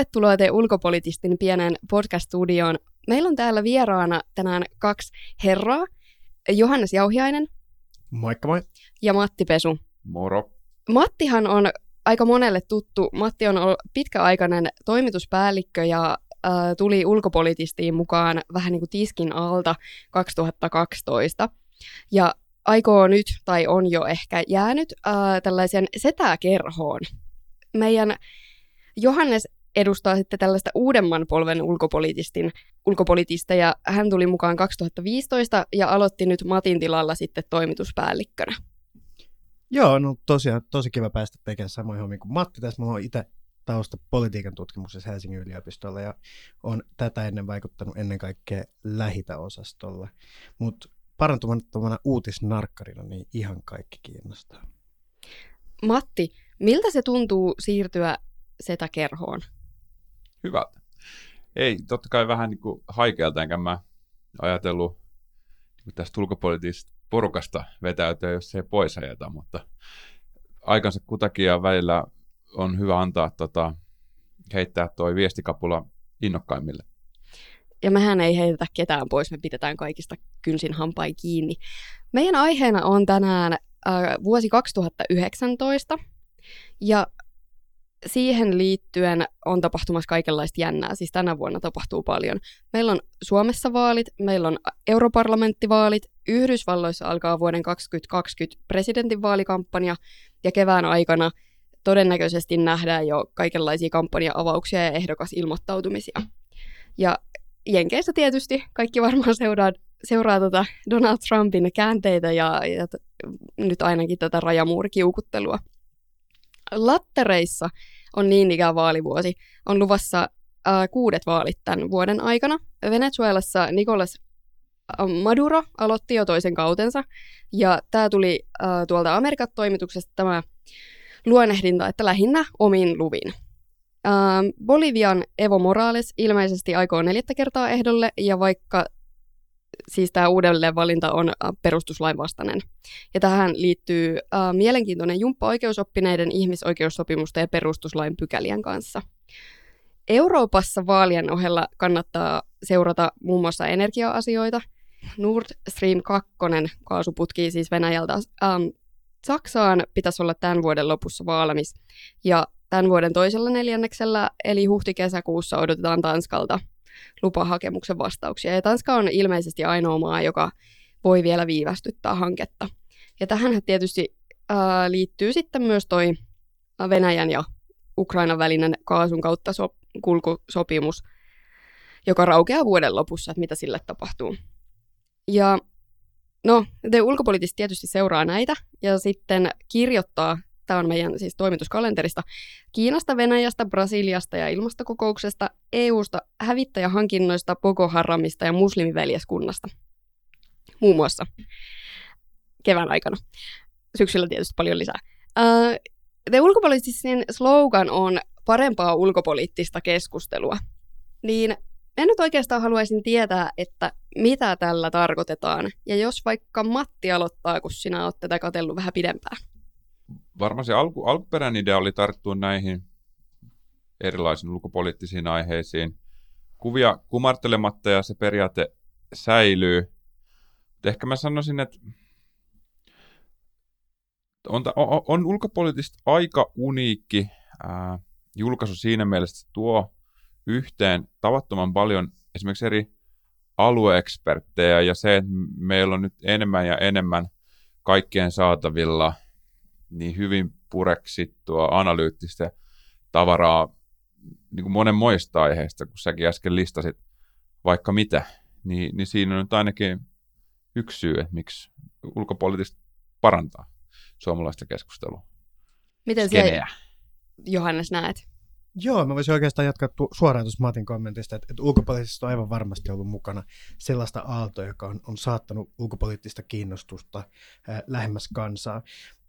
Tervetuloa te ulkopolitistin pienen podcast-studioon. Meillä on täällä vieraana tänään kaksi herraa, Johannes Jauhiainen Moikka moi. ja Matti Pesu. Moro. Mattihan on aika monelle tuttu. Matti on ollut pitkäaikainen toimituspäällikkö ja äh, tuli ulkopolitistiin mukaan vähän niin kuin tiskin alta 2012. Ja aikoo nyt, tai on jo ehkä jäänyt, äh, tällaisen setäkerhoon. Meidän Johannes edustaa sitten tällaista uudemman polven ulkopolitistin, ulkopolitista, ja hän tuli mukaan 2015 ja aloitti nyt Matin tilalla sitten toimituspäällikkönä. Joo, no tosiaan tosi kiva päästä tekemään samoin hommia kuin Matti. Tässä mulla on itse tausta politiikan tutkimuksessa Helsingin yliopistolla ja on tätä ennen vaikuttanut ennen kaikkea lähitä-osastolla. Mutta parantumattomana uutisnarkkarina niin ihan kaikki kiinnostaa. Matti, miltä se tuntuu siirtyä setäkerhoon? Hyvältä. Ei, totta kai vähän niin kuin haikealta, enkä mä ajatellut niin tästä ulkopoliittisesta porukasta vetäytyä, jos se ei pois ajeta, mutta aikansa kutakin ja välillä on hyvä antaa tota, heittää toi viestikapula innokkaimmille. Ja mehän ei heitetä ketään pois, me pidetään kaikista kynsin hampain kiinni. Meidän aiheena on tänään äh, vuosi 2019 ja siihen liittyen on tapahtumassa kaikenlaista jännää. Siis tänä vuonna tapahtuu paljon. Meillä on Suomessa vaalit, meillä on europarlamenttivaalit, Yhdysvalloissa alkaa vuoden 2020 presidentinvaalikampanja ja kevään aikana todennäköisesti nähdään jo kaikenlaisia kampanja-avauksia ja ehdokasilmoittautumisia. Ja Jenkeissä tietysti kaikki varmaan seuraa, seuraa tota Donald Trumpin käänteitä ja, ja t- nyt ainakin tätä rajamuurikiukuttelua. Lattereissa on niin ikään vaalivuosi. On luvassa äh, kuudet vaalit tämän vuoden aikana. Venezuelassa Nicolas Maduro aloitti jo toisen kautensa, ja tämä tuli äh, tuolta Amerikan toimituksesta tämä luonnehdinta, että lähinnä omin luvin. Äh, Bolivian Evo Morales ilmeisesti aikoo neljättä kertaa ehdolle, ja vaikka siis tämä uudelleenvalinta on äh, perustuslain vastainen. Ja tähän liittyy äh, mielenkiintoinen jumppa oikeusoppineiden ihmisoikeussopimusta ja perustuslain pykälien kanssa. Euroopassa vaalien ohella kannattaa seurata muun muassa energia-asioita. Nord Stream 2 kaasuputki siis Venäjältä ähm, Saksaan pitäisi olla tämän vuoden lopussa valmis. Ja tämän vuoden toisella neljänneksellä, eli huhti-kesäkuussa odotetaan Tanskalta lupahakemuksen vastauksia. Ja Tanska on ilmeisesti ainoa maa, joka voi vielä viivästyttää hanketta. Ja tähän tietysti ää, liittyy sitten myös toi Venäjän ja Ukrainan välinen kaasun kautta so- kulkusopimus, joka raukeaa vuoden lopussa, että mitä sille tapahtuu. Ja no, te ulkopoliittisesti tietysti seuraa näitä ja sitten kirjoittaa, tämä on meidän siis toimituskalenterista, Kiinasta, Venäjästä, Brasiliasta ja ilmastokokouksesta, EUsta, hävittäjähankinnoista, Boko Haramista ja muslimiveljeskunnasta. Muun muassa kevään aikana. Syksyllä tietysti paljon lisää. Uh, ulkopoliittisen slogan on parempaa ulkopoliittista keskustelua. Niin mä nyt oikeastaan haluaisin tietää, että mitä tällä tarkoitetaan. Ja jos vaikka Matti aloittaa, kun sinä olet tätä katsellut vähän pidempään. Varmaan se alku, alkuperäinen idea oli tarttua näihin erilaisiin ulkopoliittisiin aiheisiin kuvia kumartelematta ja se periaate säilyy. Ehkä mä sanoisin, että on, on, on ulkopoliittisesti aika uniikki ää, julkaisu siinä mielessä, että tuo yhteen tavattoman paljon esimerkiksi eri alueeksperttejä ja se, että meillä on nyt enemmän ja enemmän kaikkien saatavilla niin hyvin pureksittua analyyttistä tavaraa niin kuin monen muista aiheista, kun säkin äsken listasit vaikka mitä, niin, niin siinä on nyt ainakin yksi syy, että miksi ulkopoliittista parantaa suomalaista keskustelua. Miten Skeneä. se, Johannes, näet? Joo, mä voisin oikeastaan jatkaa tu- suoraan tuossa Matin kommentista, että, että ulkopoliittisesti on aivan varmasti ollut mukana sellaista aaltoa, joka on, on saattanut ulkopoliittista kiinnostusta äh, lähemmäs kansaa.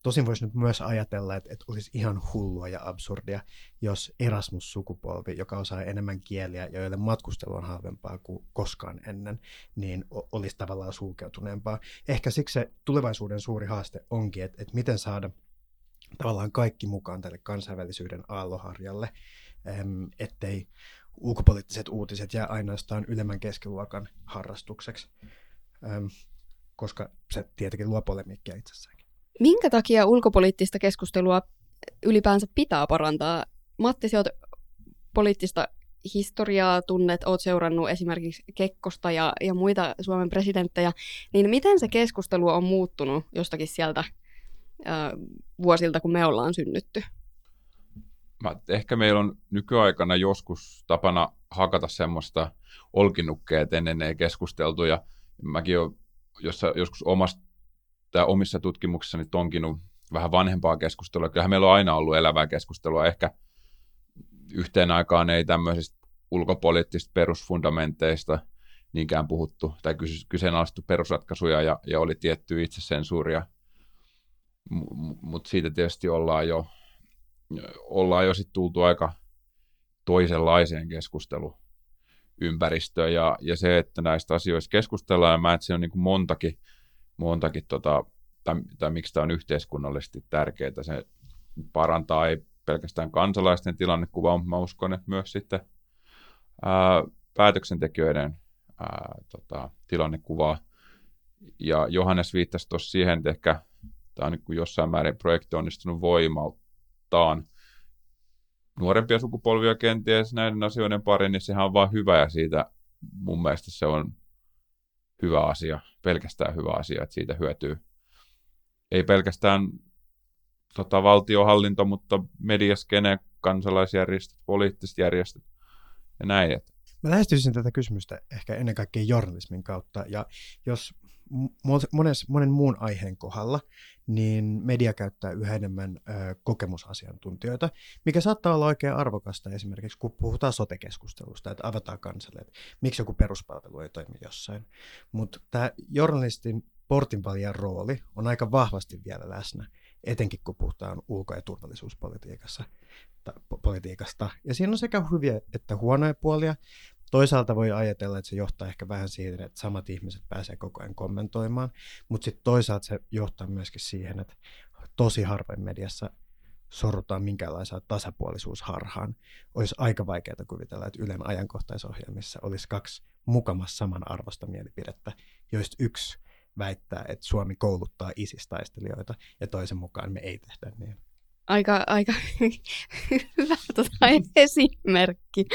Tosin voisi nyt myös ajatella, että, että olisi ihan hullua ja absurdia, jos Erasmus-sukupolvi, joka osaa enemmän kieliä ja joille matkustelu on halvempaa kuin koskaan ennen, niin olisi tavallaan sulkeutuneempaa. Ehkä siksi se tulevaisuuden suuri haaste onkin, että, että miten saada tavallaan kaikki mukaan tälle kansainvälisyyden aalloharjalle, ettei ulkopoliittiset uutiset jää ainoastaan ylemmän keskiluokan harrastukseksi, koska se tietenkin luo polemiikkia itsessäänkin. Minkä takia ulkopoliittista keskustelua ylipäänsä pitää parantaa? Matti, sinä poliittista historiaa tunnet, olet seurannut esimerkiksi Kekkosta ja, ja muita Suomen presidenttejä, niin miten se keskustelu on muuttunut jostakin sieltä ää, vuosilta, kun me ollaan synnytty? Mä, ehkä meillä on nykyaikana joskus tapana hakata semmoista olkinukkeet ennen ei keskusteltu, ja mäkin olen jossa, joskus omasta, tai omissa tutkimuksissani tonkinut vähän vanhempaa keskustelua. Kyllähän meillä on aina ollut elävää keskustelua. Ehkä yhteen aikaan ei tämmöisistä ulkopoliittisista perusfundamenteista niinkään puhuttu tai kyseenalaistettu perusratkaisuja ja, ja oli tietty itsesensuuria. Mutta siitä tietysti ollaan jo ollaan jo sitten tultu aika toisenlaiseen keskusteluympäristöön ja, ja se, että näistä asioista keskustellaan, ja mä että se on niin montakin, montakin tota, tai, tai miksi tämä on yhteiskunnallisesti tärkeää, se parantaa ei pelkästään kansalaisten tilannekuvaa, mutta uskon, että myös sitten ää, päätöksentekijöiden ää, tota, tilannekuvaa. Ja Johannes viittasi tuossa siihen, että ehkä tämä on niin jossain määrin projekti onnistunut voimautta opettaan nuorempia sukupolvia kenties näiden asioiden pari, niin sehän on vaan hyvä ja siitä mun mielestä se on hyvä asia, pelkästään hyvä asia, että siitä hyötyy ei pelkästään tota, valtiohallinto, mutta mediaskene, kansalaisjärjestöt, poliittiset järjestöt ja näin. Mä lähestyisin tätä kysymystä ehkä ennen kaikkea journalismin kautta, ja jos mones, monen muun aiheen kohdalla, niin media käyttää yhä enemmän ö, kokemusasiantuntijoita, mikä saattaa olla oikein arvokasta esimerkiksi, kun puhutaan sote-keskustelusta, että avataan kansalle, että miksi joku peruspalvelu ei toimi jossain. Mutta tämä journalistin portinvalijan rooli on aika vahvasti vielä läsnä, etenkin kun puhutaan ulko- ja turvallisuuspolitiikassa. politiikasta. Ja siinä on sekä hyviä että huonoja puolia, Toisaalta voi ajatella, että se johtaa ehkä vähän siihen, että samat ihmiset pääsee koko ajan kommentoimaan, mutta sitten toisaalta se johtaa myöskin siihen, että tosi harvoin mediassa sorrutaan minkäänlaiseen tasapuolisuusharhaan. Olisi aika vaikeaa kuvitella, että Ylen ajankohtaisohjelmissa olisi kaksi mukamassa saman arvosta mielipidettä, joista yksi väittää, että Suomi kouluttaa isistaistelijoita ja toisen mukaan me ei tehdä niin aika, aika hyvä tota, esimerkki.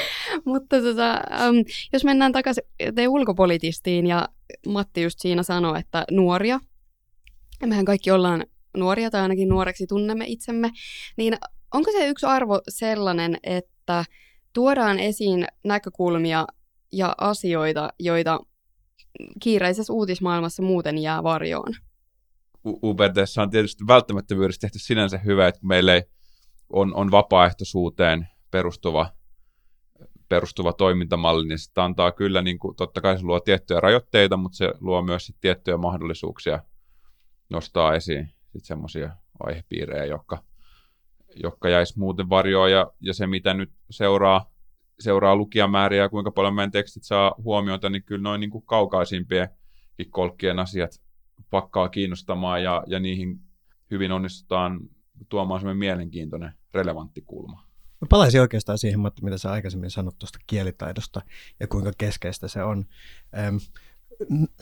Mutta tota, um, jos mennään takaisin te ulkopolitistiin ja Matti just siinä sanoi, että nuoria, mehän kaikki ollaan nuoria tai ainakin nuoreksi tunnemme itsemme, niin onko se yksi arvo sellainen, että tuodaan esiin näkökulmia ja asioita, joita kiireisessä uutismaailmassa muuten jää varjoon? UBTssä on tietysti välttämättömyydessä tehty sinänsä hyvä, että meillä ei on, on vapaaehtoisuuteen perustuva, perustuva toimintamalli, niin sitä antaa kyllä, niin kuin, totta kai se luo tiettyjä rajoitteita, mutta se luo myös sit tiettyjä mahdollisuuksia nostaa esiin semmoisia aihepiirejä, jotka, jotka jäisi muuten varjoon, ja, ja se mitä nyt seuraa, seuraa lukijamääriä ja kuinka paljon meidän tekstit saa huomiota, niin kyllä noin niin kuin kaukaisimpien kolkkien asiat pakkaa kiinnostamaan ja, ja niihin hyvin onnistutaan tuomaan semmoinen mielenkiintoinen, relevantti kulma. Mä palaisin oikeastaan siihen, Matti, mitä sä aikaisemmin sanoit tuosta kielitaidosta ja kuinka keskeistä se on. Ähm,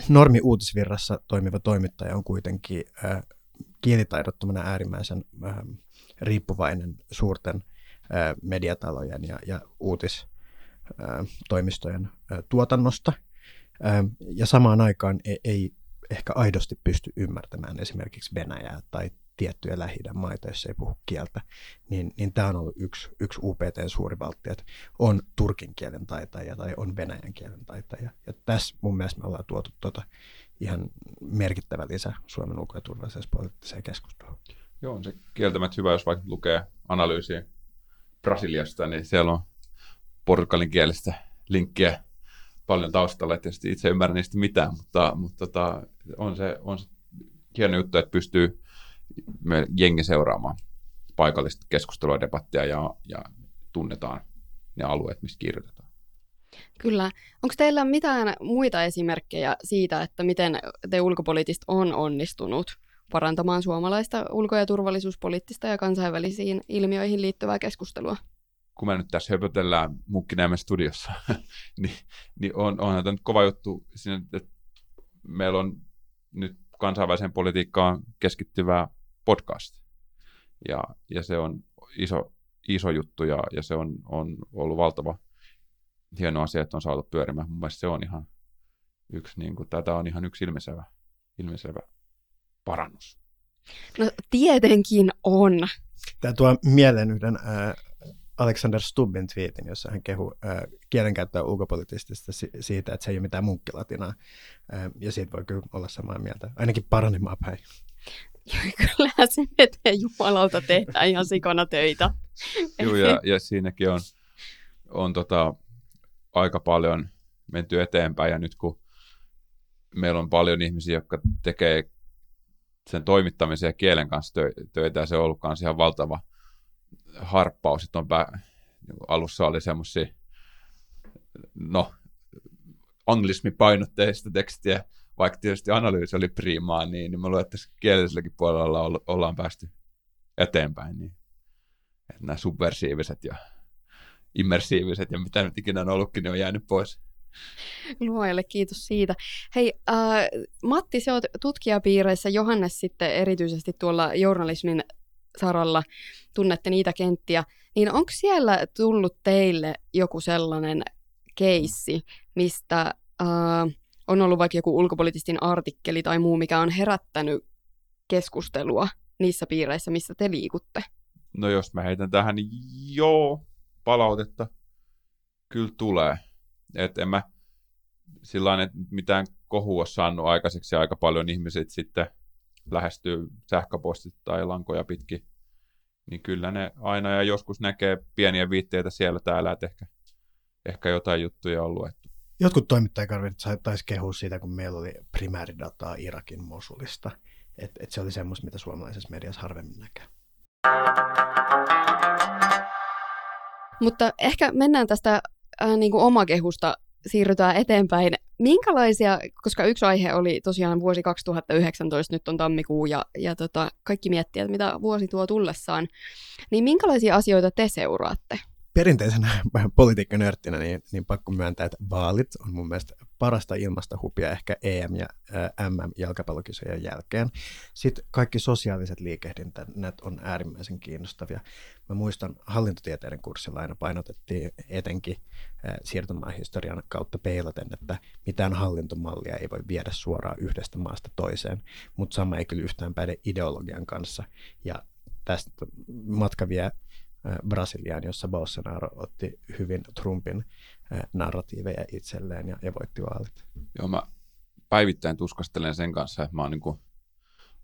normi uutisvirrassa toimiva toimittaja on kuitenkin äh, kielitaidottomana äärimmäisen äh, riippuvainen suurten äh, mediatalojen ja, ja uutistoimistojen äh, tuotannosta. Äh, ja samaan aikaan ei, ei ehkä aidosti pysty ymmärtämään esimerkiksi Venäjää tai tiettyjä lähi maita, jos ei puhu kieltä, niin, niin tämä on ollut yksi, yksi UPTn suuri valtti, että on turkin kielen taitaja tai on venäjän kielen taitaja. Ja tässä mun mielestä me ollaan tuotu tuota ihan merkittävä lisä Suomen ulko- ja turvallisuuspoliittiseen keskusteluun. Joo, on se kieltämättä hyvä, jos vaikka lukee analyysiä Brasiliasta, niin siellä on portugalin kielestä linkkiä paljon taustalla, että itse ymmärrän niistä mitään, mutta, mutta tota, on, se, on se hieno juttu, että pystyy jengi seuraamaan paikallista keskustelua, debattia ja, ja tunnetaan ne alueet, mistä kirjoitetaan. Kyllä. Onko teillä mitään muita esimerkkejä siitä, että miten te ulkopoliittista on onnistunut parantamaan suomalaista ulko- ja turvallisuuspoliittista ja kansainvälisiin ilmiöihin liittyvää keskustelua? Kun me nyt tässä höpötellään Munkkiniemen studiossa, niin, niin on, onhan tämä nyt kova juttu siinä, että meillä on nyt kansainväliseen politiikkaan keskittyvää podcast. Ja, ja se on iso, iso juttu ja, ja se on, on ollut valtava hieno asia, että on saatu pyörimään. Mun mielestä se on ihan yksi, niin kuin, tätä on ihan yksi ilmiselvä, ilmiselvä parannus. No tietenkin on. Tämä tuo mieleen yhden äh, Alexander Stubbin twiitin, jossa hän kehuu äh, kielenkäyttöä ulkopoliittisesti siitä, että se ei ole mitään munkkilatinaa. Äh, ja siitä voi kyllä olla samaa mieltä, ainakin paranemaan päin. Kyllähän se eteen jumalalta tehdään ihan sikona töitä. Joo, ja, ja siinäkin on, on tota, aika paljon menty eteenpäin, ja nyt kun meillä on paljon ihmisiä, jotka tekee sen toimittamisen ja kielen kanssa töitä, ja se on ollut kanssa ihan valtava harppaus, että on pää, alussa oli semmoisia, no, anglismipainotteista tekstiä, vaikka tietysti analyysi oli priimaa, niin, niin mä luulen, että kielelliselläkin puolella olla, ollaan päästy eteenpäin. Niin. Että nämä subversiiviset ja immersiiviset ja mitä nyt ikinä on ollutkin, niin on jäänyt pois. Luojalle kiitos siitä. Hei, äh, Matti, se on tutkijapiireissä, Johannes sitten erityisesti tuolla journalismin saralla, tunnette niitä kenttiä, niin onko siellä tullut teille joku sellainen keissi, mistä äh, on ollut vaikka joku ulkopoliittistin artikkeli tai muu, mikä on herättänyt keskustelua niissä piireissä, missä te liikutte? No jos mä heitän tähän, niin joo, palautetta kyllä tulee. Että en mä sillä mitään kohua saanut aikaiseksi aika paljon ihmiset sitten lähestyy sähköpostit tai lankoja pitkin, niin kyllä ne aina ja joskus näkee pieniä viitteitä siellä täällä, että ehkä, ehkä jotain juttuja on luettu. Jotkut toimittajakarvit taisi kehua siitä, kun meillä oli primääridataa Irakin Mosulista, että et se oli semmoista, mitä suomalaisessa mediassa harvemmin näkee. Mutta ehkä mennään tästä äh, niin kuin omakehusta, siirrytään eteenpäin. Minkälaisia, koska yksi aihe oli tosiaan vuosi 2019, nyt on tammikuu ja, ja tota, kaikki miettii, että mitä vuosi tuo tullessaan, niin minkälaisia asioita te seuraatte? Perinteisenä politiikkanörttinä niin, niin pakko myöntää, että vaalit on mun mielestä parasta ilmastahupia ehkä EM- ja MM-jalkapallokisojen jälkeen. Sitten kaikki sosiaaliset liikehdintät on äärimmäisen kiinnostavia. Mä muistan hallintotieteiden kurssilla aina painotettiin etenkin siirtomaahistorian kautta peilaten, että mitään hallintomallia ei voi viedä suoraan yhdestä maasta toiseen, mutta sama ei kyllä yhtään päde ideologian kanssa. Ja tästä matka vie Brasiliaan, jossa Bolsonaro otti hyvin Trumpin narratiiveja itselleen ja, ja voitti vaalit. Joo, mä päivittäin tuskastelen sen kanssa, että mä oon niin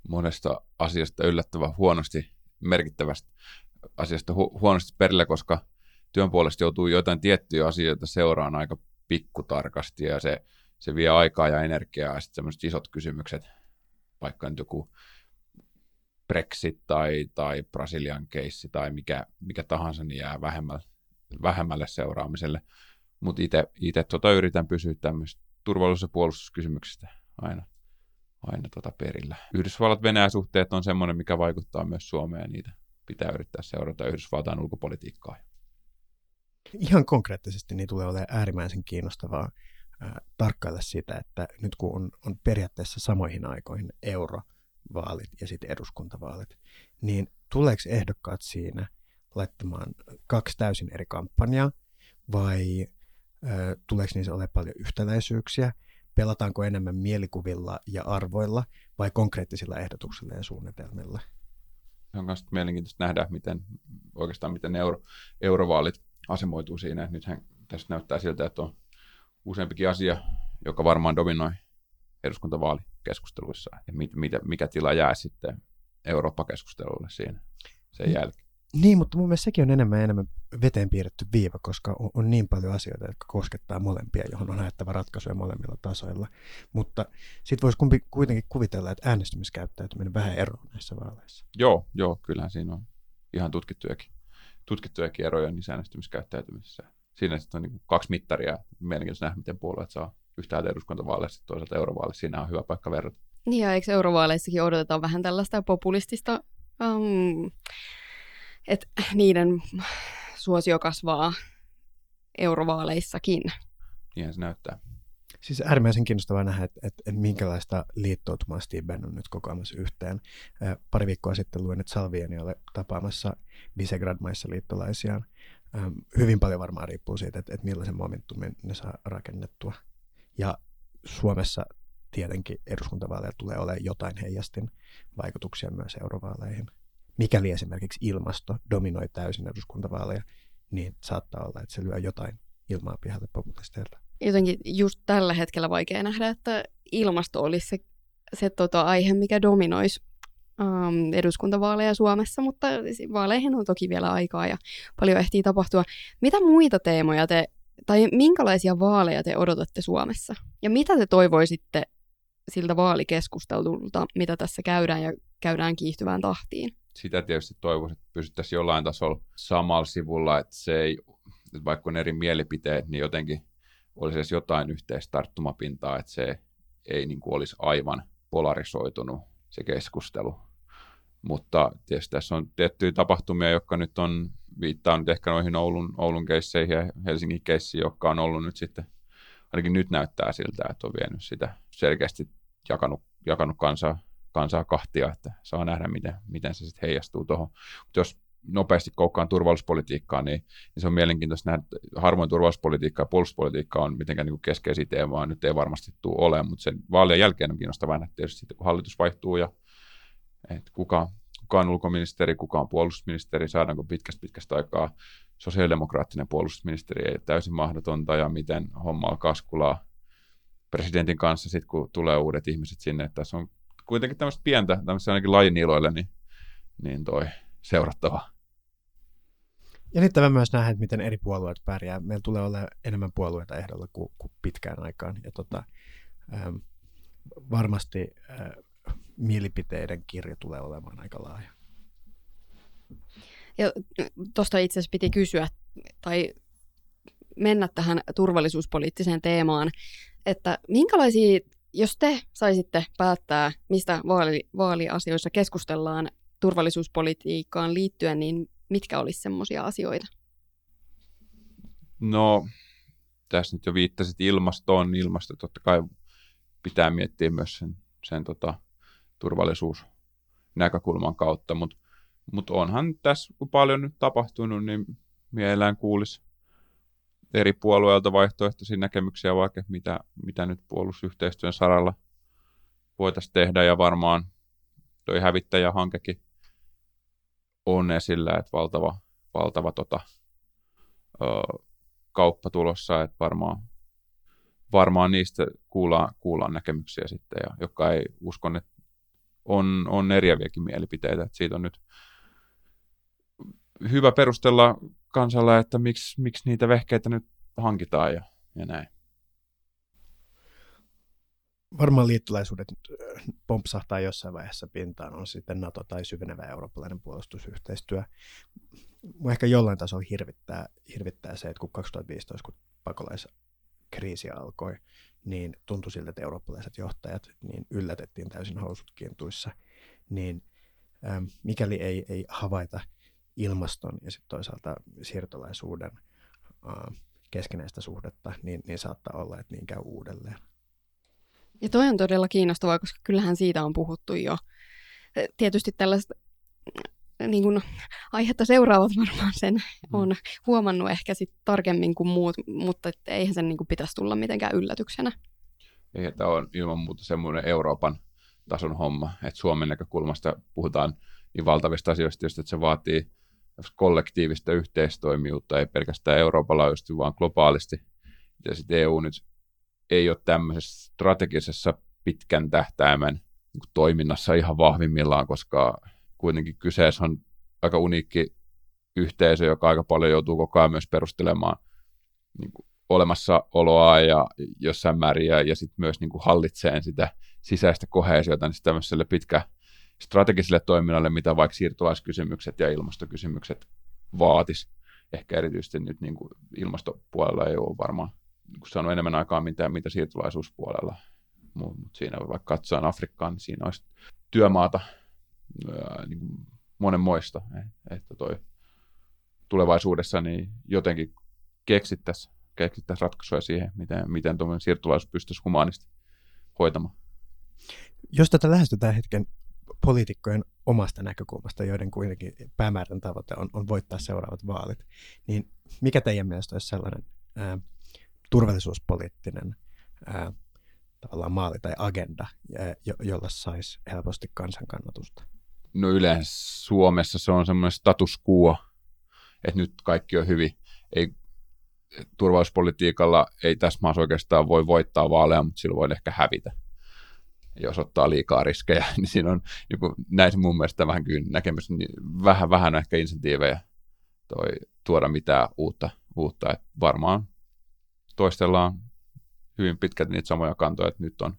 monesta asiasta yllättävän huonosti, merkittävästä asiasta hu- huonosti perille, koska työn puolesta joutuu jotain tiettyjä asioita seuraan aika pikkutarkasti ja se, se vie aikaa ja energiaa ja sitten isot kysymykset, vaikka nyt joku Brexit tai, tai Brasilian keissi tai mikä, mikä tahansa, niin jää vähemmälle, vähemmälle seuraamiselle. Mutta itse tota yritän pysyä tämmöistä turvallisuus- ja puolustuskysymyksistä aina, aina tota perillä. Yhdysvallat-Venäjä-suhteet on semmoinen, mikä vaikuttaa myös Suomeen ja niitä pitää yrittää seurata Yhdysvaltain ulkopolitiikkaa. Ihan konkreettisesti niin tulee olemaan äärimmäisen kiinnostavaa äh, tarkkailla sitä, että nyt kun on, on periaatteessa samoihin aikoihin euro – vaalit ja sitten eduskuntavaalit, niin tuleeko ehdokkaat siinä laittamaan kaksi täysin eri kampanjaa vai ö, tuleeko niissä olemaan paljon yhtäläisyyksiä, pelataanko enemmän mielikuvilla ja arvoilla vai konkreettisilla ehdotuksilla ja suunnitelmilla? On myös mielenkiintoista nähdä, miten oikeastaan miten euro, eurovaalit asemoituu siinä. Nythän tässä näyttää siltä, että on useampikin asia, joka varmaan dominoi eduskuntavaalikeskusteluissa, ja mit, mit, mikä tila jää sitten Eurooppa-keskustelulle siinä sen mm. jälkeen. Niin, mutta mun mielestä sekin on enemmän ja enemmän veteen piirretty viiva, koska on, on niin paljon asioita, jotka koskettaa molempia, johon on haettava ratkaisuja molemmilla tasoilla. Mutta sitten voisi kumpi, kuitenkin kuvitella, että äänestymiskäyttäytyminen vähän eroaa näissä vaaleissa. Joo, joo, kyllähän siinä on ihan tutkittujakin, tutkittujakin eroja niissä äänestymiskäyttäytymisessä. Siinä sitten on niin kaksi mittaria. Mielenkiintoista nähdä, miten puolueet saa yhtäältä eduskuntavaaleissa, toisaalta eurovaaleissa. Siinä on hyvä paikka verrata. Niin ja eikö eurovaaleissakin odotetaan vähän tällaista populistista, um, että niiden suosio kasvaa eurovaaleissakin. Niinhän se näyttää. Siis äärimmäisen kiinnostavaa nähdä, että, että, että minkälaista liittoutumaa Steve Bannon nyt kokoamassa yhteen. Pari viikkoa sitten luin, että Salvieni oli tapaamassa Visegrad-maissa liittolaisiaan. Hyvin paljon varmaan riippuu siitä, että, että millaisen momentumin ne saa rakennettua. Ja Suomessa tietenkin eduskuntavaaleja tulee olemaan jotain heijastin vaikutuksia myös eurovaaleihin. Mikäli esimerkiksi ilmasto dominoi täysin eduskuntavaaleja, niin saattaa olla, että se lyö jotain ilmaa pihalle populisteilta. Jotenkin just tällä hetkellä vaikea nähdä, että ilmasto olisi se, se tota, aihe, mikä dominoisi um, eduskuntavaaleja Suomessa, mutta vaaleihin on toki vielä aikaa ja paljon ehtii tapahtua. Mitä muita teemoja te, tai minkälaisia vaaleja te odotatte Suomessa? Ja mitä te toivoisitte siltä vaalikeskustelulta, mitä tässä käydään ja käydään kiihtyvään tahtiin? Sitä tietysti toivoisin, että pysyttäisiin jollain tasolla samalla sivulla, että se ei, että vaikka on eri mielipiteet, niin jotenkin olisi edes jotain yhteistä tarttumapintaa, että se ei niin kuin olisi aivan polarisoitunut se keskustelu. Mutta tietysti tässä on tiettyjä tapahtumia, jotka nyt on, viittaa nyt ehkä noihin Oulun, Oulun keisseihin ja Helsingin keissiin, jotka on ollut nyt sitten, ainakin nyt näyttää siltä, että on vienyt sitä selkeästi jakanut, jakanut kansaa, kansaa kahtia, että saa nähdä, miten, miten se sitten heijastuu tuohon. Mutta jos nopeasti koukkaan turvallisuuspolitiikkaa, niin, niin se on mielenkiintoista nähdä, että harvoin turvallisuuspolitiikka ja puolustuspolitiikka on mitenkään niin keskeisiä teemaa, nyt ei varmasti tule olemaan, mutta sen vaalien jälkeen on kiinnostavaa nähdä tietysti kun hallitus vaihtuu ja että kuka, kuka on ulkoministeri, kuka on puolustusministeri, saadaanko pitkästä pitkästä aikaa sosiaalidemokraattinen puolustusministeri ei ole täysin mahdotonta ja miten homma alkaa skulaa presidentin kanssa sitten, kun tulee uudet ihmiset sinne. Että tässä on kuitenkin tämmöistä pientä, tämmöistä ainakin lajiniloille, niin, niin toi seurattava. Jännittävää myös nähdä, että miten eri puolueet pärjää. Meillä tulee olla enemmän puolueita ehdolla kuin, kuin pitkään aikaan. Ja tota, ähm, varmasti äh, mielipiteiden kirja tulee olemaan aika laaja. Ja tuosta itse asiassa piti kysyä, tai mennä tähän turvallisuuspoliittiseen teemaan, että minkälaisia, jos te saisitte päättää, mistä vaali, vaaliasioissa keskustellaan turvallisuuspolitiikkaan liittyen, niin mitkä olisi semmoisia asioita? No, tässä nyt jo viittasit ilmastoon, niin ilmasto totta kai pitää miettiä myös sen, sen tota, turvallisuusnäkökulman kautta, mutta mut onhan tässä, kun paljon nyt tapahtunut, niin mielellään kuulisi eri puolueilta vaihtoehtoisia näkemyksiä vaikka, mitä, mitä nyt puolustusyhteistyön saralla voitaisiin tehdä, ja varmaan toi hävittäjähankekin on esillä, että valtava, valtava tota, ö, kauppa tulossa, että varmaan, varmaan niistä kuullaan, kuullaan näkemyksiä sitten, ja jotka ei uskon, että on, on eriäviäkin mielipiteitä, että siitä on nyt hyvä perustella kansalle, että miksi, miksi niitä vehkeitä nyt hankitaan ja, ja näin. Varmaan liittolaisuudet pompsahtaa jossain vaiheessa pintaan, on sitten NATO tai syvenevä eurooppalainen puolustusyhteistyö. Mua ehkä jollain tasolla hirvittää, hirvittää se, että kun 2015, kun pakolaiskriisi alkoi, niin tuntui siltä, että eurooppalaiset johtajat niin yllätettiin täysin housut kiintuissa, niin ähm, mikäli ei, ei havaita ilmaston ja sitten toisaalta siirtolaisuuden äh, keskinäistä suhdetta, niin, niin saattaa olla, että niin käy uudelleen. Ja toi on todella kiinnostavaa, koska kyllähän siitä on puhuttu jo. Tietysti tällaista niin kuin, aihetta seuraavat varmaan sen mm. on huomannut ehkä sit tarkemmin kuin muut, mutta et eihän sen niin kuin, pitäisi tulla mitenkään yllätyksenä. Ei, tämä on ilman muuta semmoinen Euroopan tason homma, että Suomen näkökulmasta puhutaan niin valtavista asioista, että se vaatii kollektiivista yhteistoimijuutta, ei pelkästään Euroopan laajuisesti, vaan globaalisti. Ja sitten EU nyt ei ole tämmöisessä strategisessa pitkän tähtäimen niin toiminnassa ihan vahvimmillaan, koska kuitenkin kyseessä on aika uniikki yhteisö, joka aika paljon joutuu koko ajan myös perustelemaan niin kuin olemassaoloa ja jossain määrin ja, ja sitten myös niin kuin hallitseen sitä sisäistä kohesiota, niin tämmöiselle pitkä strategiselle toiminnalle, mitä vaikka siirtolaiskysymykset ja ilmastokysymykset vaatis. Ehkä erityisesti nyt niin kuin ilmastopuolella ei ole varmaan niin kuin saanut enemmän aikaa mitä, mitä siirtolaisuuspuolella. Mutta siinä vaikka katsotaan Afrikkaan, niin siinä olisi työmaata ää, niin kuin monenmoista, että toi tulevaisuudessa niin jotenkin keksittäisiin keksittäisi ratkaisuja siihen, miten, miten tuommoinen siirtolaisuus pystyisi humaanisti hoitamaan. Jos tätä lähestytään hetken poliitikkojen omasta näkökulmasta, joiden kuitenkin päämäärän tavoite on, on voittaa seuraavat vaalit, niin mikä teidän mielestä olisi sellainen ää, turvallisuuspoliittinen ää, tavallaan maali tai agenda, jo, jolla saisi helposti kansankannatusta? No yleensä Suomessa se on semmoinen status quo, että nyt kaikki on hyvin. Ei, turvallisuuspolitiikalla ei tässä maassa oikeastaan voi voittaa vaaleja, mutta sillä voi ehkä hävitä. Jos ottaa liikaa riskejä, niin siinä on kuin, näin mun mielestä vähän kyllä näkemys, niin vähän, vähän ehkä insentiivejä toi, tuoda mitään uutta. uutta. Et varmaan toistellaan hyvin pitkälti niitä samoja kantoja, että nyt on,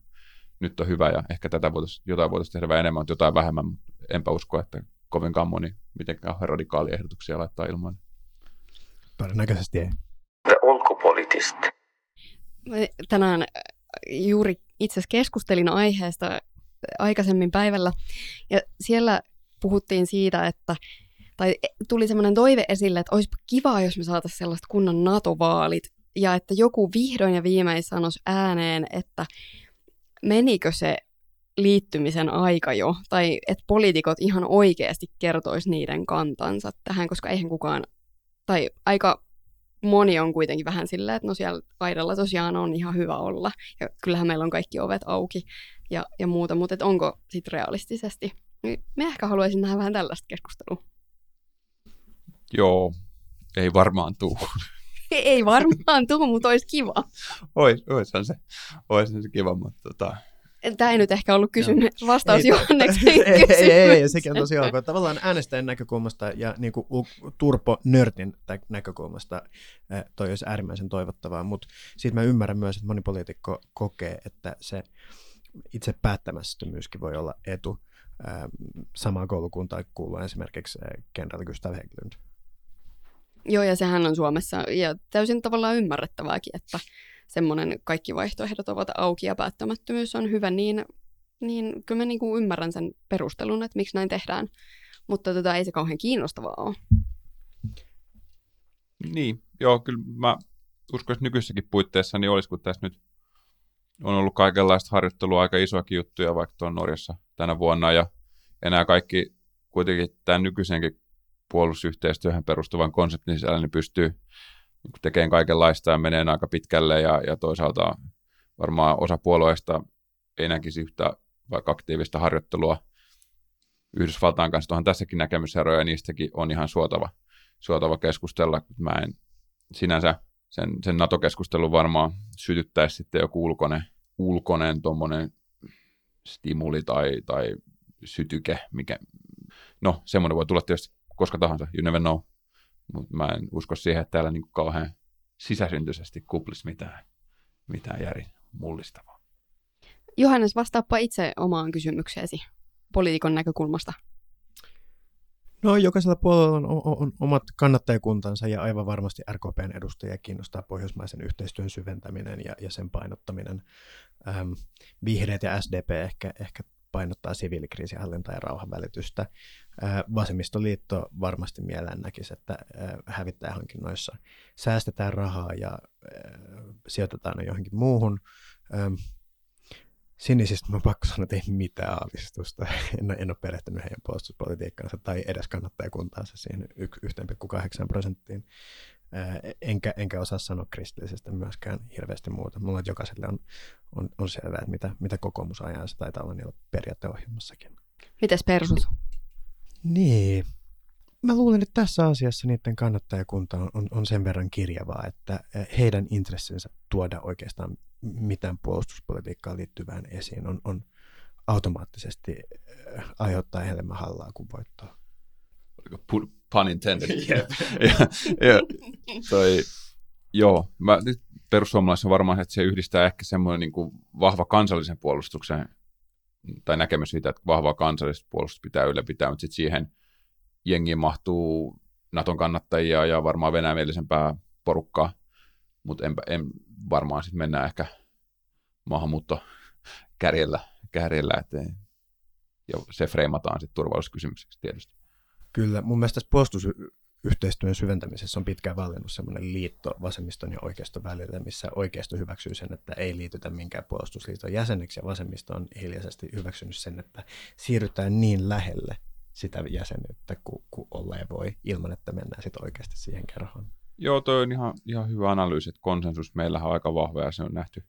nyt on hyvä ja ehkä tätä voitaisiin, jotain voitaisiin tehdä vähän enemmän, jotain vähemmän, mutta enpä usko, että kovinkaan moni mitenkään radikaalia ehdotuksia laittaa ilman. Todennäköisesti ei. The ulkopolitist. Tänään juuri itse asiassa keskustelin aiheesta aikaisemmin päivällä, ja siellä puhuttiin siitä, että tai tuli semmoinen toive esille, että olisi kiva, jos me saataisiin sellaiset kunnon NATO-vaalit, ja että joku vihdoin ja viimein sanoisi ääneen, että menikö se liittymisen aika jo, tai että poliitikot ihan oikeasti kertoisi niiden kantansa tähän, koska eihän kukaan, tai aika moni on kuitenkin vähän silleen, että no siellä kaidalla tosiaan on ihan hyvä olla, ja kyllähän meillä on kaikki ovet auki ja, ja muuta, mutta että onko sitten realistisesti? Niin me ehkä haluaisin nähdä vähän tällaista keskustelua. Joo, ei varmaan tuu. ei varmaan tuu, mutta olisi kiva. Ois, oishan se, oishan se kiva, mutta tota, Tämä ei nyt ehkä ollut kysymys, vastaus Johanneksen ei, ei, ei, ei, ei, sekin on tosi ok. Tavallaan äänestäjän näkökulmasta ja niin kuin Turpo Nörtin näkökulmasta toi olisi äärimmäisen toivottavaa, mutta siitä mä ymmärrän myös, että moni poliitikko kokee, että se itse päättämättömyyskin voi olla etu samaan koulukuntaan kuuluu esimerkiksi kenraali Gustav Hägglund. Joo, ja sehän on Suomessa ja täysin tavallaan ymmärrettävääkin, että semmoinen kaikki vaihtoehdot ovat auki ja päättämättömyys on hyvä, niin, niin kyllä mä niinku ymmärrän sen perustelun, että miksi näin tehdään. Mutta tota, ei se kauhean kiinnostavaa ole. Niin, joo, kyllä mä uskon, että nykyisessäkin puitteissa niin olisi, kun tässä nyt on ollut kaikenlaista harjoittelua, aika isoakin juttuja vaikka tuon Norjassa tänä vuonna, ja enää kaikki kuitenkin tämän nykyisenkin puolustusyhteistyöhön perustuvan konseptin sisällä niin pystyy niin tekee kaikenlaista ja menee aika pitkälle ja, ja toisaalta varmaan osa puolueista ei näkisi yhtä vaikka aktiivista harjoittelua Yhdysvaltain kanssa. Tuohan tässäkin näkemyseroja ja niistäkin on ihan suotava, suotava keskustella. Mä en sinänsä sen, sen NATO-keskustelun varmaan sytyttäisi sitten joku ulkoinen, ulkoinen tuommoinen stimuli tai, tai sytyke, mikä, no semmoinen voi tulla tietysti koska tahansa, you never know mutta mä en usko siihen, että täällä niin kuin kauhean sisäsyntyisesti kuplisi mitään, mitään järin mullistavaa. Johannes, vastaappa itse omaan kysymykseesi poliitikon näkökulmasta. No jokaisella puolella on, on, on omat kannattajakuntansa ja aivan varmasti RKPn edustajia kiinnostaa pohjoismaisen yhteistyön syventäminen ja, ja sen painottaminen. Ähm, vihreät ja SDP ehkä, ehkä painottaa siviilikriisihallintaa ja rauhanvälitystä. Vasemmistoliitto varmasti mielään näkisi, että hävittäjähankinnoissa säästetään rahaa ja sijoitetaan ne johonkin muuhun. Sinisistä mä pakko sanoa, että ei mitään aavistusta. En, en ole perehtynyt heidän puolustuspolitiikkaansa tai edes kannattajakuntaansa siihen 1,8 prosenttiin. Enkä, enkä osaa sanoa kristillisestä myöskään hirveästi muuta. Mulla on jokaiselle on, on, on selvää, että mitä, mitä kokoomus ajaa, se taitaa olla niillä periaateohjelmassakin. Mites Persus? Niin. Mä luulen, että tässä asiassa niiden kannattajakunta on, on, on sen verran kirjavaa, että heidän intressinsä tuoda oikeastaan mitään puolustuspolitiikkaan liittyvään esiin on, on automaattisesti aiheuttaa enemmän hallaa kuin voittoa. oliko pun, intended. ja, ja, toi, joo, mä, nyt perussuomalaisissa on varmaan, että se yhdistää ehkä semmoinen niin kuin vahva kansallisen puolustuksen tai näkemys siitä, että vahvaa kansallista puolustusta pitää ylläpitää, mutta sitten siihen jengiin mahtuu Naton kannattajia ja varmaan venäjämielisempää porukkaa, mutta en, en varmaan sitten mennään ehkä maahanmuutto kärjellä, kärjellä että ja se freimataan sitten turvallisuuskysymykseksi tietysti. Kyllä, mun mielestä tässä puolustusyhteistyön syventämisessä on pitkään valinnut semmoinen liitto vasemmiston ja oikeiston välillä, missä oikeisto hyväksyy sen, että ei liitytä minkään puolustusliiton jäseneksi, ja vasemmisto on hiljaisesti hyväksynyt sen, että siirrytään niin lähelle sitä jäsenyyttä kuin, kuin olleen voi, ilman että mennään sitten oikeasti siihen kerhoon. Joo, toi on ihan, ihan hyvä analyysi, että konsensus meillä on aika vahva ja se on nähty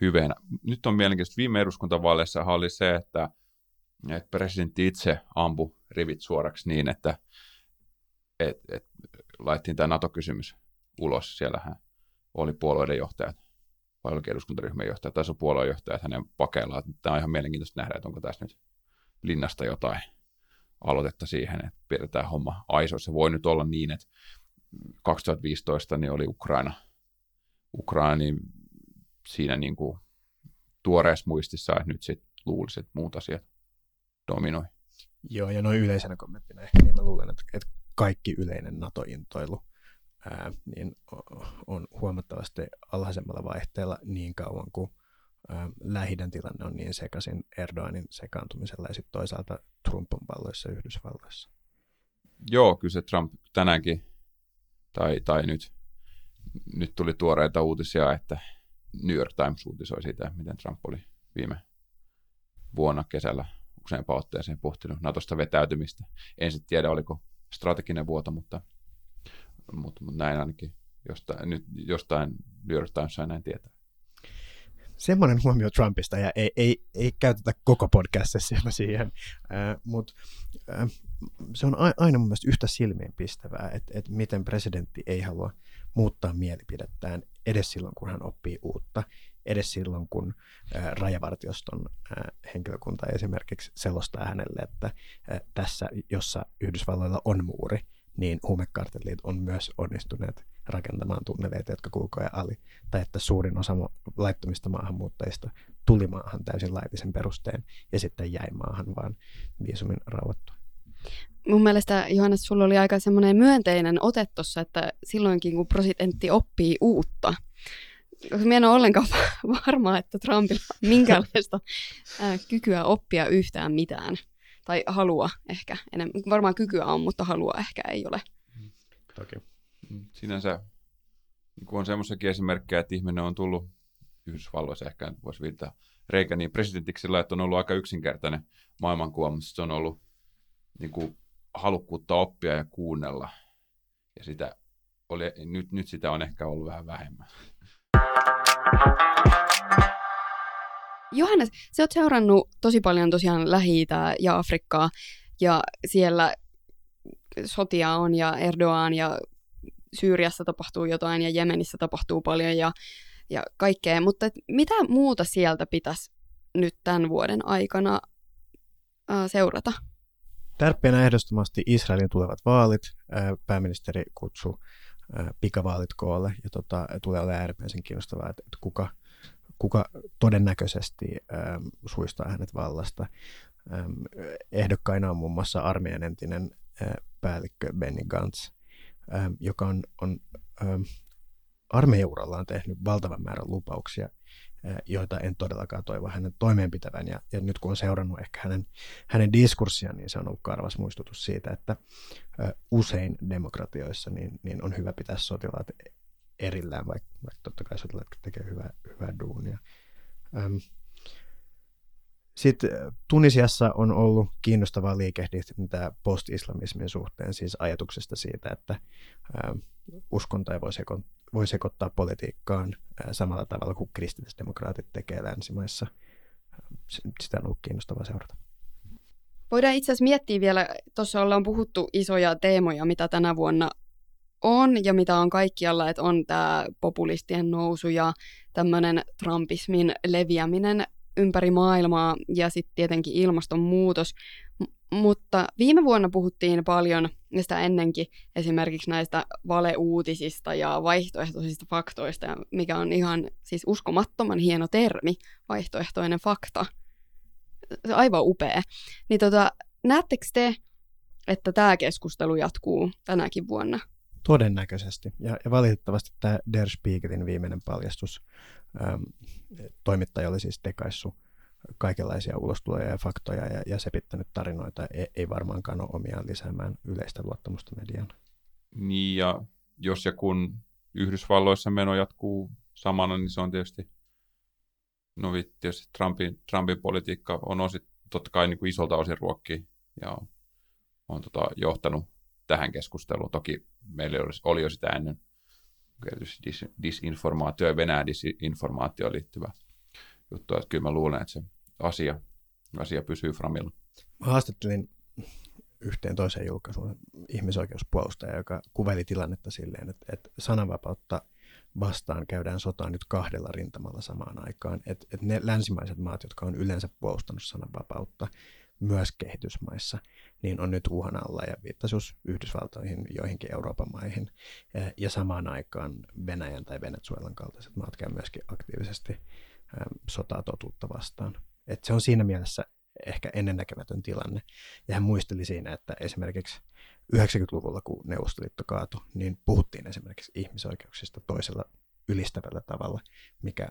hyvänä. Nyt on mielenkiintoista, viime eduskuntavaaleissa oli se, että, että presidentti itse ampui rivit suoraksi niin, että et, et, laittiin tämä NATO-kysymys ulos. Siellähän oli puolueiden johtajat, vai olikin eduskuntaryhmän johtajat, tai puoluejohtajat hänen pakeillaan. Tämä on ihan mielenkiintoista nähdä, että onko tässä nyt linnasta jotain aloitetta siihen, että pidetään homma aisoissa. Voi nyt olla niin, että 2015 niin oli Ukraina, Ukraina niin siinä niin kuin tuoreessa muistissa, että nyt sitten luulisi, että muut asiat dominoi. Joo, ja noin yleisenä kommenttina ehkä, niin mä luulen, että, että kaikki yleinen NATO-intoilu ää, niin on huomattavasti alhaisemmalla vaihteella niin kauan kuin lähidän tilanne on niin sekaisin Erdoganin sekaantumisella ja sitten toisaalta Trump on palloissa Yhdysvalloissa. Joo, kyllä se Trump tänäänkin, tai, tai nyt, nyt tuli tuoreita uutisia, että New York Times uutisoi siitä, miten Trump oli viime vuonna kesällä useampaan otteeseen pohtinut Natosta vetäytymistä. En sitten tiedä, oliko strateginen vuoto, mutta, mutta, mutta näin ainakin jostain, nyt jostain New York Times sai näin tietää. Semmoinen huomio Trumpista, ja ei, ei, ei käytetä koko podcastissa siihen, äh, mutta äh, se on aina mun mielestä yhtä silmiinpistävää, että, että miten presidentti ei halua muuttaa mielipidettään edes silloin, kun hän oppii uutta, edes silloin, kun ää, rajavartioston ää, henkilökunta esimerkiksi selostaa hänelle, että ää, tässä, jossa Yhdysvalloilla on muuri, niin huumekartellit on myös onnistuneet rakentamaan tunneleita, jotka kulkee ali, tai että suurin osa laittomista maahanmuuttajista tuli maahan täysin laillisen perusteen ja sitten jäi maahan vaan viisumin rauhoittua. Mun mielestä, Johannes, sulla oli aika semmoinen myönteinen ote tuossa, että silloinkin kun presidentti oppii uutta, koska minä en ole ollenkaan varma, että Trumpilla on minkäänlaista ää, kykyä oppia yhtään mitään. Tai halua ehkä enemmän. Varmaan kykyä on, mutta halua ehkä ei ole. Toki. Sinänsä niin on semmoisiakin esimerkkejä, että ihminen on tullut Yhdysvalloissa ehkä voisi viittaa Reaganin presidentiksi sillä, että on ollut aika yksinkertainen maailmankuva, mutta se on ollut niin kuin, halukkuutta oppia ja kuunnella. Ja sitä oli, nyt, nyt sitä on ehkä ollut vähän vähemmän. Johannes, sä oot seurannut tosi paljon tosiaan lähi ja Afrikkaa, ja siellä sotia on, ja Erdogan, ja Syyriassa tapahtuu jotain, ja Jemenissä tapahtuu paljon, ja, ja kaikkea. Mutta et mitä muuta sieltä pitäisi nyt tämän vuoden aikana ää, seurata? Tärkeänä ehdottomasti Israelin tulevat vaalit. Pääministeri kutsuu pikavaalit koolle, ja tota, tulee olemaan äärimmäisen kiinnostavaa, että, että kuka – kuka todennäköisesti ähm, suistaa hänet vallasta. Ähm, ehdokkaina on muun muassa armeijan entinen äh, päällikkö Benny Gantz, ähm, joka on, on armeijaurallaan tehnyt valtavan määrän lupauksia, joita en todellakaan toivo hänen toimeenpitävän. Ja, ja nyt kun on seurannut ehkä hänen, hänen diskurssiaan, niin se on ollut karvas muistutus siitä, että äh, usein demokratioissa niin, niin on hyvä pitää sotilaat erillään, vaikka, vaikka totta kai sotilaat tekee hyvää, hyvää duunia. Ähm, sitten Tunisiassa on ollut kiinnostavaa liikehdintää post-islamismin suhteen, siis ajatuksesta siitä, että ähm, uskontoja voi, seko- voi sekoittaa politiikkaan samalla tavalla kuin kristillisdemokraatit tekee länsimaissa. Sitä on ollut kiinnostavaa seurata. Voidaan itse asiassa miettiä vielä, tuossa ollaan puhuttu isoja teemoja, mitä tänä vuonna on ja mitä on kaikkialla, että on tämä populistien nousu ja tämmöinen Trumpismin leviäminen ympäri maailmaa ja sitten tietenkin ilmastonmuutos. Mutta viime vuonna puhuttiin paljon, ja sitä ennenkin, esimerkiksi näistä valeuutisista ja vaihtoehtoisista faktoista, mikä on ihan siis uskomattoman hieno termi, vaihtoehtoinen fakta. Se on aivan upea. Niin tota, näettekö te, että tämä keskustelu jatkuu tänäkin vuonna? Todennäköisesti. Ja, ja valitettavasti tämä Der Spiegelin viimeinen paljastus, ähm, toimittaja oli siis tekaissut kaikenlaisia ulostuloja ja faktoja ja, ja sepittänyt tarinoita, ei, ei varmaankaan ole omiaan lisäämään yleistä luottamusta mediaan. Niin ja jos ja kun Yhdysvalloissa meno jatkuu samana, niin se on tietysti, no tietysti Trumpin, Trumpin politiikka on osit, totta kai niin kuin isolta osin ruokki ja on, on tota, johtanut tähän keskusteluun. Toki meillä oli, oli jo sitä ennen dis, disinformaatio ja Venäjän disinformaatioon liittyvä juttu, että kyllä mä luulen, että se asia, asia pysyy framilla. Mä haastattelin yhteen toiseen julkaisuun ihmisoikeuspuolustaja, joka kuveli tilannetta silleen, että, että sananvapautta vastaan käydään sotaan nyt kahdella rintamalla samaan aikaan. Että, että ne länsimaiset maat, jotka on yleensä puolustanut sananvapautta, myös kehitysmaissa, niin on nyt uhan alla ja viittasi Yhdysvaltoihin, joihinkin Euroopan maihin. Ja samaan aikaan Venäjän tai Venezuelan kaltaiset maat käy myöskin aktiivisesti sotaa totuutta vastaan. Et se on siinä mielessä ehkä ennennäkemätön tilanne. Ja hän muisteli siinä, että esimerkiksi 90-luvulla, kun Neuvostoliitto kaatui, niin puhuttiin esimerkiksi ihmisoikeuksista toisella ylistävällä tavalla, mikä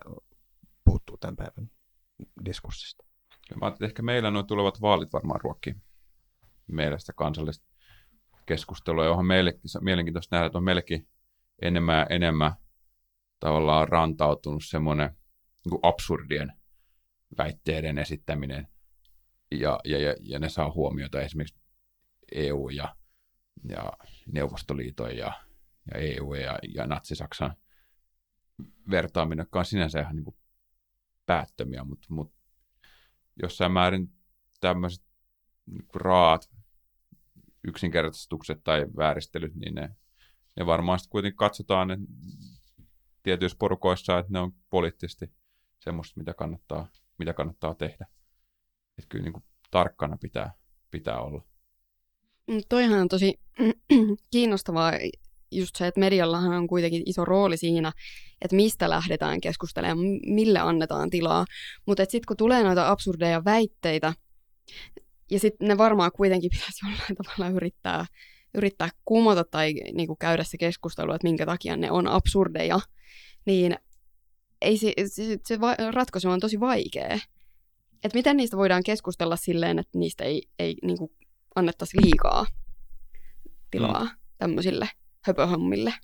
puuttuu tämän päivän diskurssista. Mä että ehkä meillä nuo tulevat vaalit varmaan ruokkii meillä sitä kansallista keskustelua, johon meille mielenkiintoista nähdä, että on meillekin enemmän enemmän tavallaan rantautunut semmoinen niin absurdien väitteiden esittäminen, ja, ja, ja, ja ne saa huomiota esimerkiksi EU ja, ja Neuvostoliiton ja, ja EU ja, ja Natsi-Saksan vertaaminen, jotka on sinänsä ihan niin kuin päättömiä, mutta, mutta jossain määrin tämmöiset niin raat yksinkertaistukset tai vääristelyt, niin ne, ne varmaan sitten kuitenkin katsotaan ne tietyissä porukoissa, että ne on poliittisesti semmoista, mitä kannattaa, mitä kannattaa tehdä. Että kyllä niin kuin tarkkana pitää, pitää olla. Mm, toihan on tosi kiinnostavaa just se, että mediallahan on kuitenkin iso rooli siinä, että mistä lähdetään keskustelemaan, mille annetaan tilaa. Mutta sitten kun tulee noita absurdeja väitteitä, ja sitten ne varmaan kuitenkin pitäisi jollain tavalla yrittää, yrittää kumota tai niinku käydä se keskustelu, että minkä takia ne on absurdeja, niin ei se, se, se ratkaisu on tosi vaikea. Että miten niistä voidaan keskustella silleen, että niistä ei, ei niinku annettaisi liikaa tilaa mm. tämmöisille höpöhommille.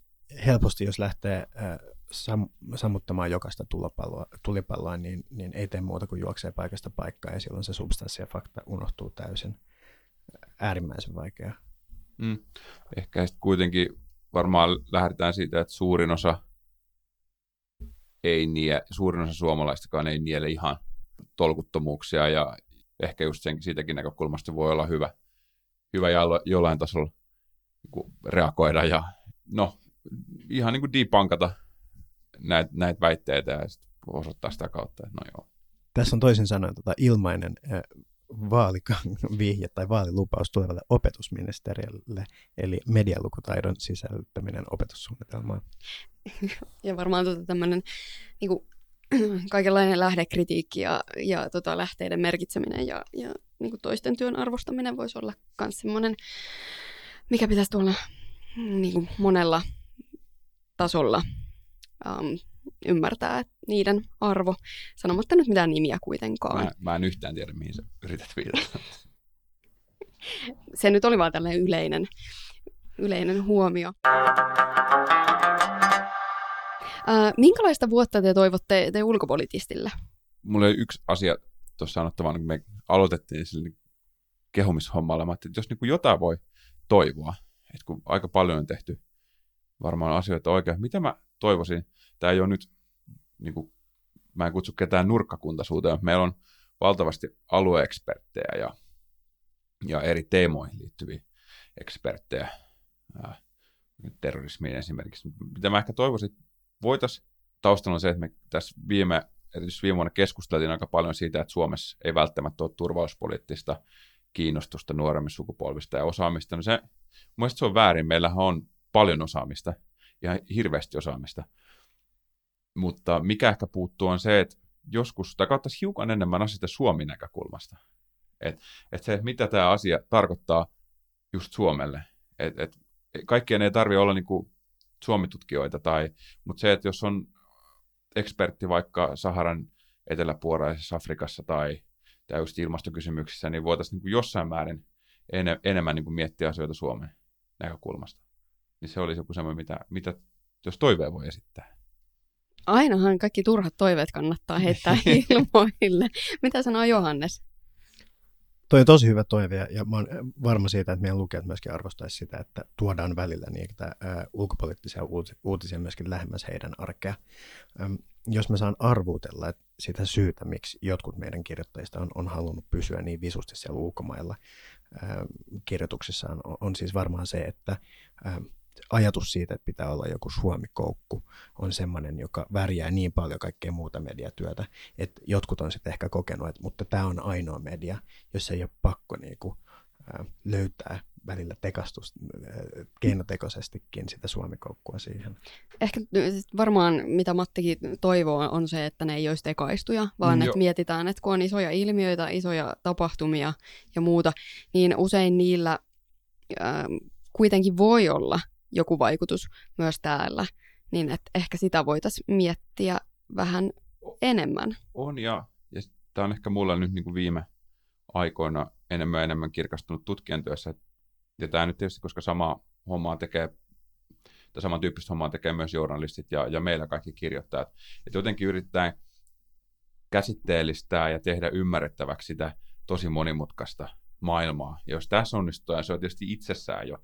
Helposti, jos lähtee äh, sam- sammuttamaan jokaista tulipalloa, tulipalloa niin, niin ei tee muuta kuin juoksee paikasta paikkaan ja silloin se substanssi ja fakta unohtuu täysin. Äärimmäisen vaikeaa. Mm. Ehkä sitten kuitenkin varmaan lähdetään siitä, että suurin osa ei nie, suurin osa suomalaistakaan ei niele ihan tolkuttomuuksia ja ehkä just sen, siitäkin näkökulmasta voi olla hyvä, hyvä jollain tasolla niin reagoida ja no, ihan niin kuin debunkata näitä näit väitteitä ja sitten osoittaa sitä kautta, että no joo. Tässä on toisin sanoen tota ilmainen äh, vihje tai vaalilupaus tulevalle opetusministeriölle, eli medialukutaidon sisällyttäminen opetussuunnitelmaan. Ja varmaan tota tämmöinen niin kuin, kaikenlainen lähdekritiikki ja, ja tota, lähteiden merkitseminen ja, ja niin kuin toisten työn arvostaminen voisi olla myös semmoinen, mikä pitäisi tuolla niin kuin monella tasolla um, ymmärtää niiden arvo, sanomatta nyt mitään nimiä kuitenkaan. Mä, mä en yhtään tiedä, mihin sä yrität viitata. Se nyt oli vaan tällainen yleinen, yleinen huomio. Uh, minkälaista vuotta te toivotte te ulkopolitistille? Mulla oli yksi asia tuossa sanottavana, kun me aloitettiin sille kehumishommalla, että jos niin kuin jotain voi toivoa, että kun aika paljon on tehty varmaan asioita oikein, mitä mä toivoisin, tämä ei ole nyt, niin kuin, mä en kutsu ketään nurkkakuntaisuuteen, meillä on valtavasti alueeksperttejä ja, ja eri teemoihin liittyviä eksperttejä, terrorismiin esimerkiksi. Mitä mä ehkä toivoisin, voitaisiin, taustalla on se, että me tässä viime, erityisesti viime vuonna keskusteltiin aika paljon siitä, että Suomessa ei välttämättä ole turvallisuuspoliittista kiinnostusta nuoremmista sukupolvista ja osaamista. No se, mun se on väärin. Meillähän on paljon osaamista, ja hirveästi osaamista. Mutta mikä ehkä puuttuu on se, että joskus, tai katsoisi hiukan enemmän asioita Suomi-näkökulmasta. Että et se, mitä tämä asia tarkoittaa just Suomelle. Et, et, kaikkien ei tarvitse olla niinku Suomitutkijoita, tai, mutta se, että jos on ekspertti vaikka Saharan eteläpuoleisessa Afrikassa tai, tai just ilmastokysymyksissä, niin voitaisiin niin jossain määrin ene, enemmän niin kuin miettiä asioita Suomen näkökulmasta. Niin se olisi joku semmoinen, mitä, mitä jos toiveen voi esittää. Ainahan kaikki turhat toiveet kannattaa heittää ilmoille. Mitä sanoo Johannes? Toi on tosi hyvä toive ja mä oon varma siitä, että meidän lukijat myöskin arvostaisi sitä, että tuodaan välillä niitä ää, ulkopoliittisia uutisia myöskin lähemmäs heidän arkea. Äm, jos mä saan arvuutella että sitä syytä, miksi jotkut meidän kirjoittajista on, on halunnut pysyä niin visusti siellä ulkomailla ää, kirjoituksissaan, on, on siis varmaan se, että ää, ajatus siitä, että pitää olla joku Suomi-koukku, on semmoinen, joka värjää niin paljon kaikkea muuta mediatyötä, että jotkut on sitten ehkä kokenut, että mutta tämä on ainoa media, jossa ei ole pakko niinku, ää, löytää välillä tekastus keinotekoisestikin sitä suomikoukkua siihen. Ehkä varmaan mitä Mattikin toivoo on se, että ne ei olisi tekaistuja, vaan mm, että mietitään, että kun on isoja ilmiöitä, isoja tapahtumia ja muuta, niin usein niillä äh, kuitenkin voi olla joku vaikutus myös täällä, niin että ehkä sitä voitaisiin miettiä vähän enemmän. On ja, ja tämä on ehkä mulla nyt niin kuin viime aikoina enemmän ja enemmän kirkastunut tutkijan työssä. Ja tämä nyt tietysti, koska sama hommaa tekee, tai samantyyppistä hommaa tekee myös journalistit ja, ja meillä kaikki kirjoittajat. Että jotenkin yritetään käsitteellistää ja tehdä ymmärrettäväksi sitä tosi monimutkaista maailmaa. Ja jos tässä onnistuu, ja se on tietysti itsessään jo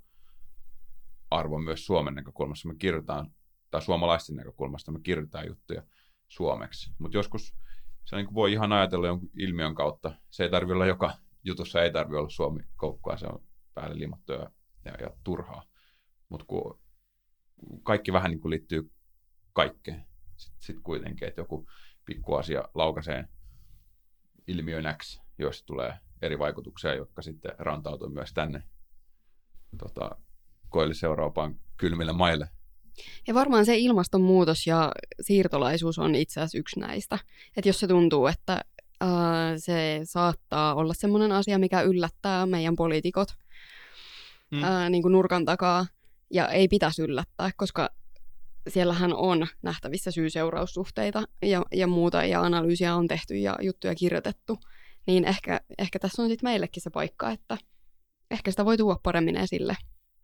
arvo myös Suomen näkökulmasta. Me kirjoitetaan, tai suomalaisten näkökulmasta me kirjoitetaan juttuja suomeksi. Mutta joskus se niin voi ihan ajatella jonkun ilmiön kautta. Se ei tarvitse olla joka jutussa, ei tarvitse olla suomi-koukkua, se on päälle limattu ja, ja, ja turhaa. Mutta kun kaikki vähän niin kuin liittyy kaikkeen, sitten sit kuitenkin, että joku pikku asia laukaisee ilmiön X, joista tulee eri vaikutuksia, jotka sitten rantautuu myös tänne tota, Euroopan kylmille maille. Ja varmaan se ilmastonmuutos ja siirtolaisuus on itse asiassa yksi näistä. Että jos se tuntuu, että äh, se saattaa olla sellainen asia, mikä yllättää meidän poliitikot mm. äh, niin kuin nurkan takaa, ja ei pitäisi yllättää, koska siellähän on nähtävissä syy-seuraussuhteita ja, ja muuta, ja analyysiä on tehty ja juttuja kirjoitettu, niin ehkä, ehkä tässä on sitten meillekin se paikka, että ehkä sitä voi tuoda paremmin esille.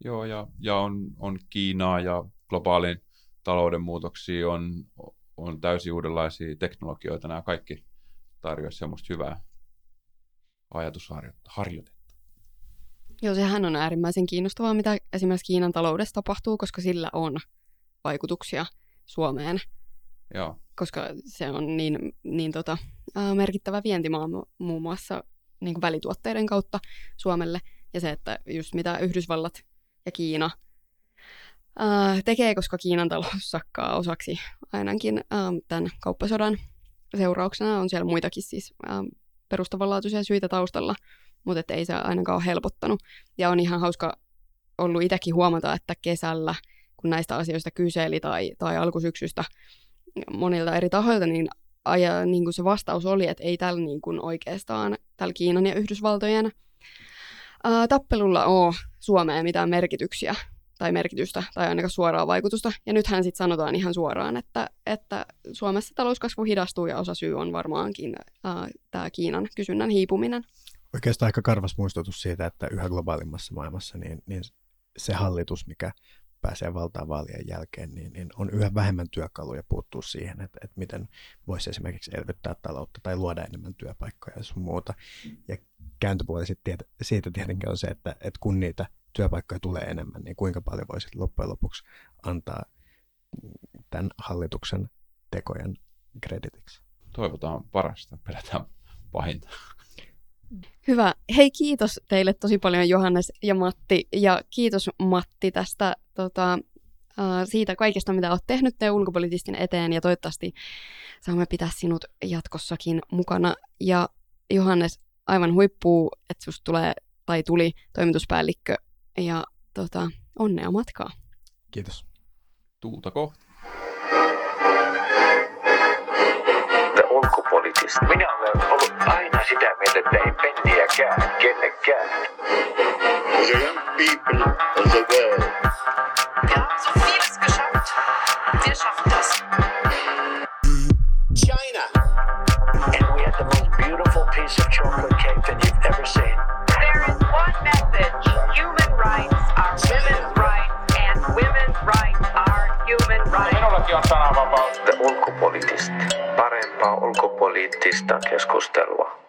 Joo, ja, ja on, on Kiinaa ja globaalin talouden muutoksia, on, on täysin uudenlaisia teknologioita. Nämä kaikki tarjoaisivat semmoista hyvää ajatusharjoitetta. Joo, sehän on äärimmäisen kiinnostavaa, mitä esimerkiksi Kiinan taloudessa tapahtuu, koska sillä on vaikutuksia Suomeen. Joo. Koska se on niin, niin tota, merkittävä vientimaa muun muassa niin kuin välituotteiden kautta Suomelle. Ja se, että just mitä Yhdysvallat ja Kiina äh, tekee, koska Kiinan talous sakkaa osaksi ainakin äh, tämän kauppasodan seurauksena. On siellä muitakin siis äh, perustavanlaatuisia syitä taustalla, mutta ei se ainakaan ole helpottanut. Ja on ihan hauska ollut itsekin huomata, että kesällä, kun näistä asioista kyseli tai, tai alkusyksystä monilta eri tahoilta, niin, aja, niin kuin se vastaus oli, että ei tällä niin kuin oikeastaan tällä Kiinan ja Yhdysvaltojen ää, tappelulla ole Suomeen mitään merkityksiä tai merkitystä tai ainakaan suoraa vaikutusta. Ja nythän sitten sanotaan ihan suoraan, että, että Suomessa talouskasvu hidastuu ja osa syy on varmaankin tämä Kiinan kysynnän hiipuminen. Oikeastaan aika karvas muistutus siitä, että yhä globaalimmassa maailmassa niin, niin se hallitus, mikä pääsee valtaan vaalien jälkeen, niin, niin on yhä vähemmän työkaluja puuttua siihen, että, että miten voisi esimerkiksi elvyttää taloutta tai luoda enemmän työpaikkoja ja sun muuta. Ja kääntöpuoli siitä tietenkin on se, että, että kun niitä työpaikkoja tulee enemmän, niin kuinka paljon voisi loppujen lopuksi antaa tämän hallituksen tekojen kreditiksi. Toivotaan parasta, pelätään pahinta. Hyvä. Hei, kiitos teille tosi paljon Johannes ja Matti. Ja kiitos Matti tästä tota, siitä kaikesta, mitä olet tehnyt te ulkopolitistin eteen. Ja toivottavasti saamme pitää sinut jatkossakin mukana. Ja Johannes, aivan huippuu, että susta tulee tai tuli toimituspäällikkö ja tota, onnea matkaa. Kiitos. Tuuta kohti. Ulkopoliittista. Minä olen ollut aina sitä mieltä, että ei penniäkään kenellekään. The young people of the world Wir haben so vieles geschafft. Wir schaffen piece of chocolate cake that you've ever seen. There is one message. Human rights are women's rights, and women's rights are human rights. Minullakin on sananvapaus. The ulkopoliittista. Parempaa ulkopoliittista keskustelua.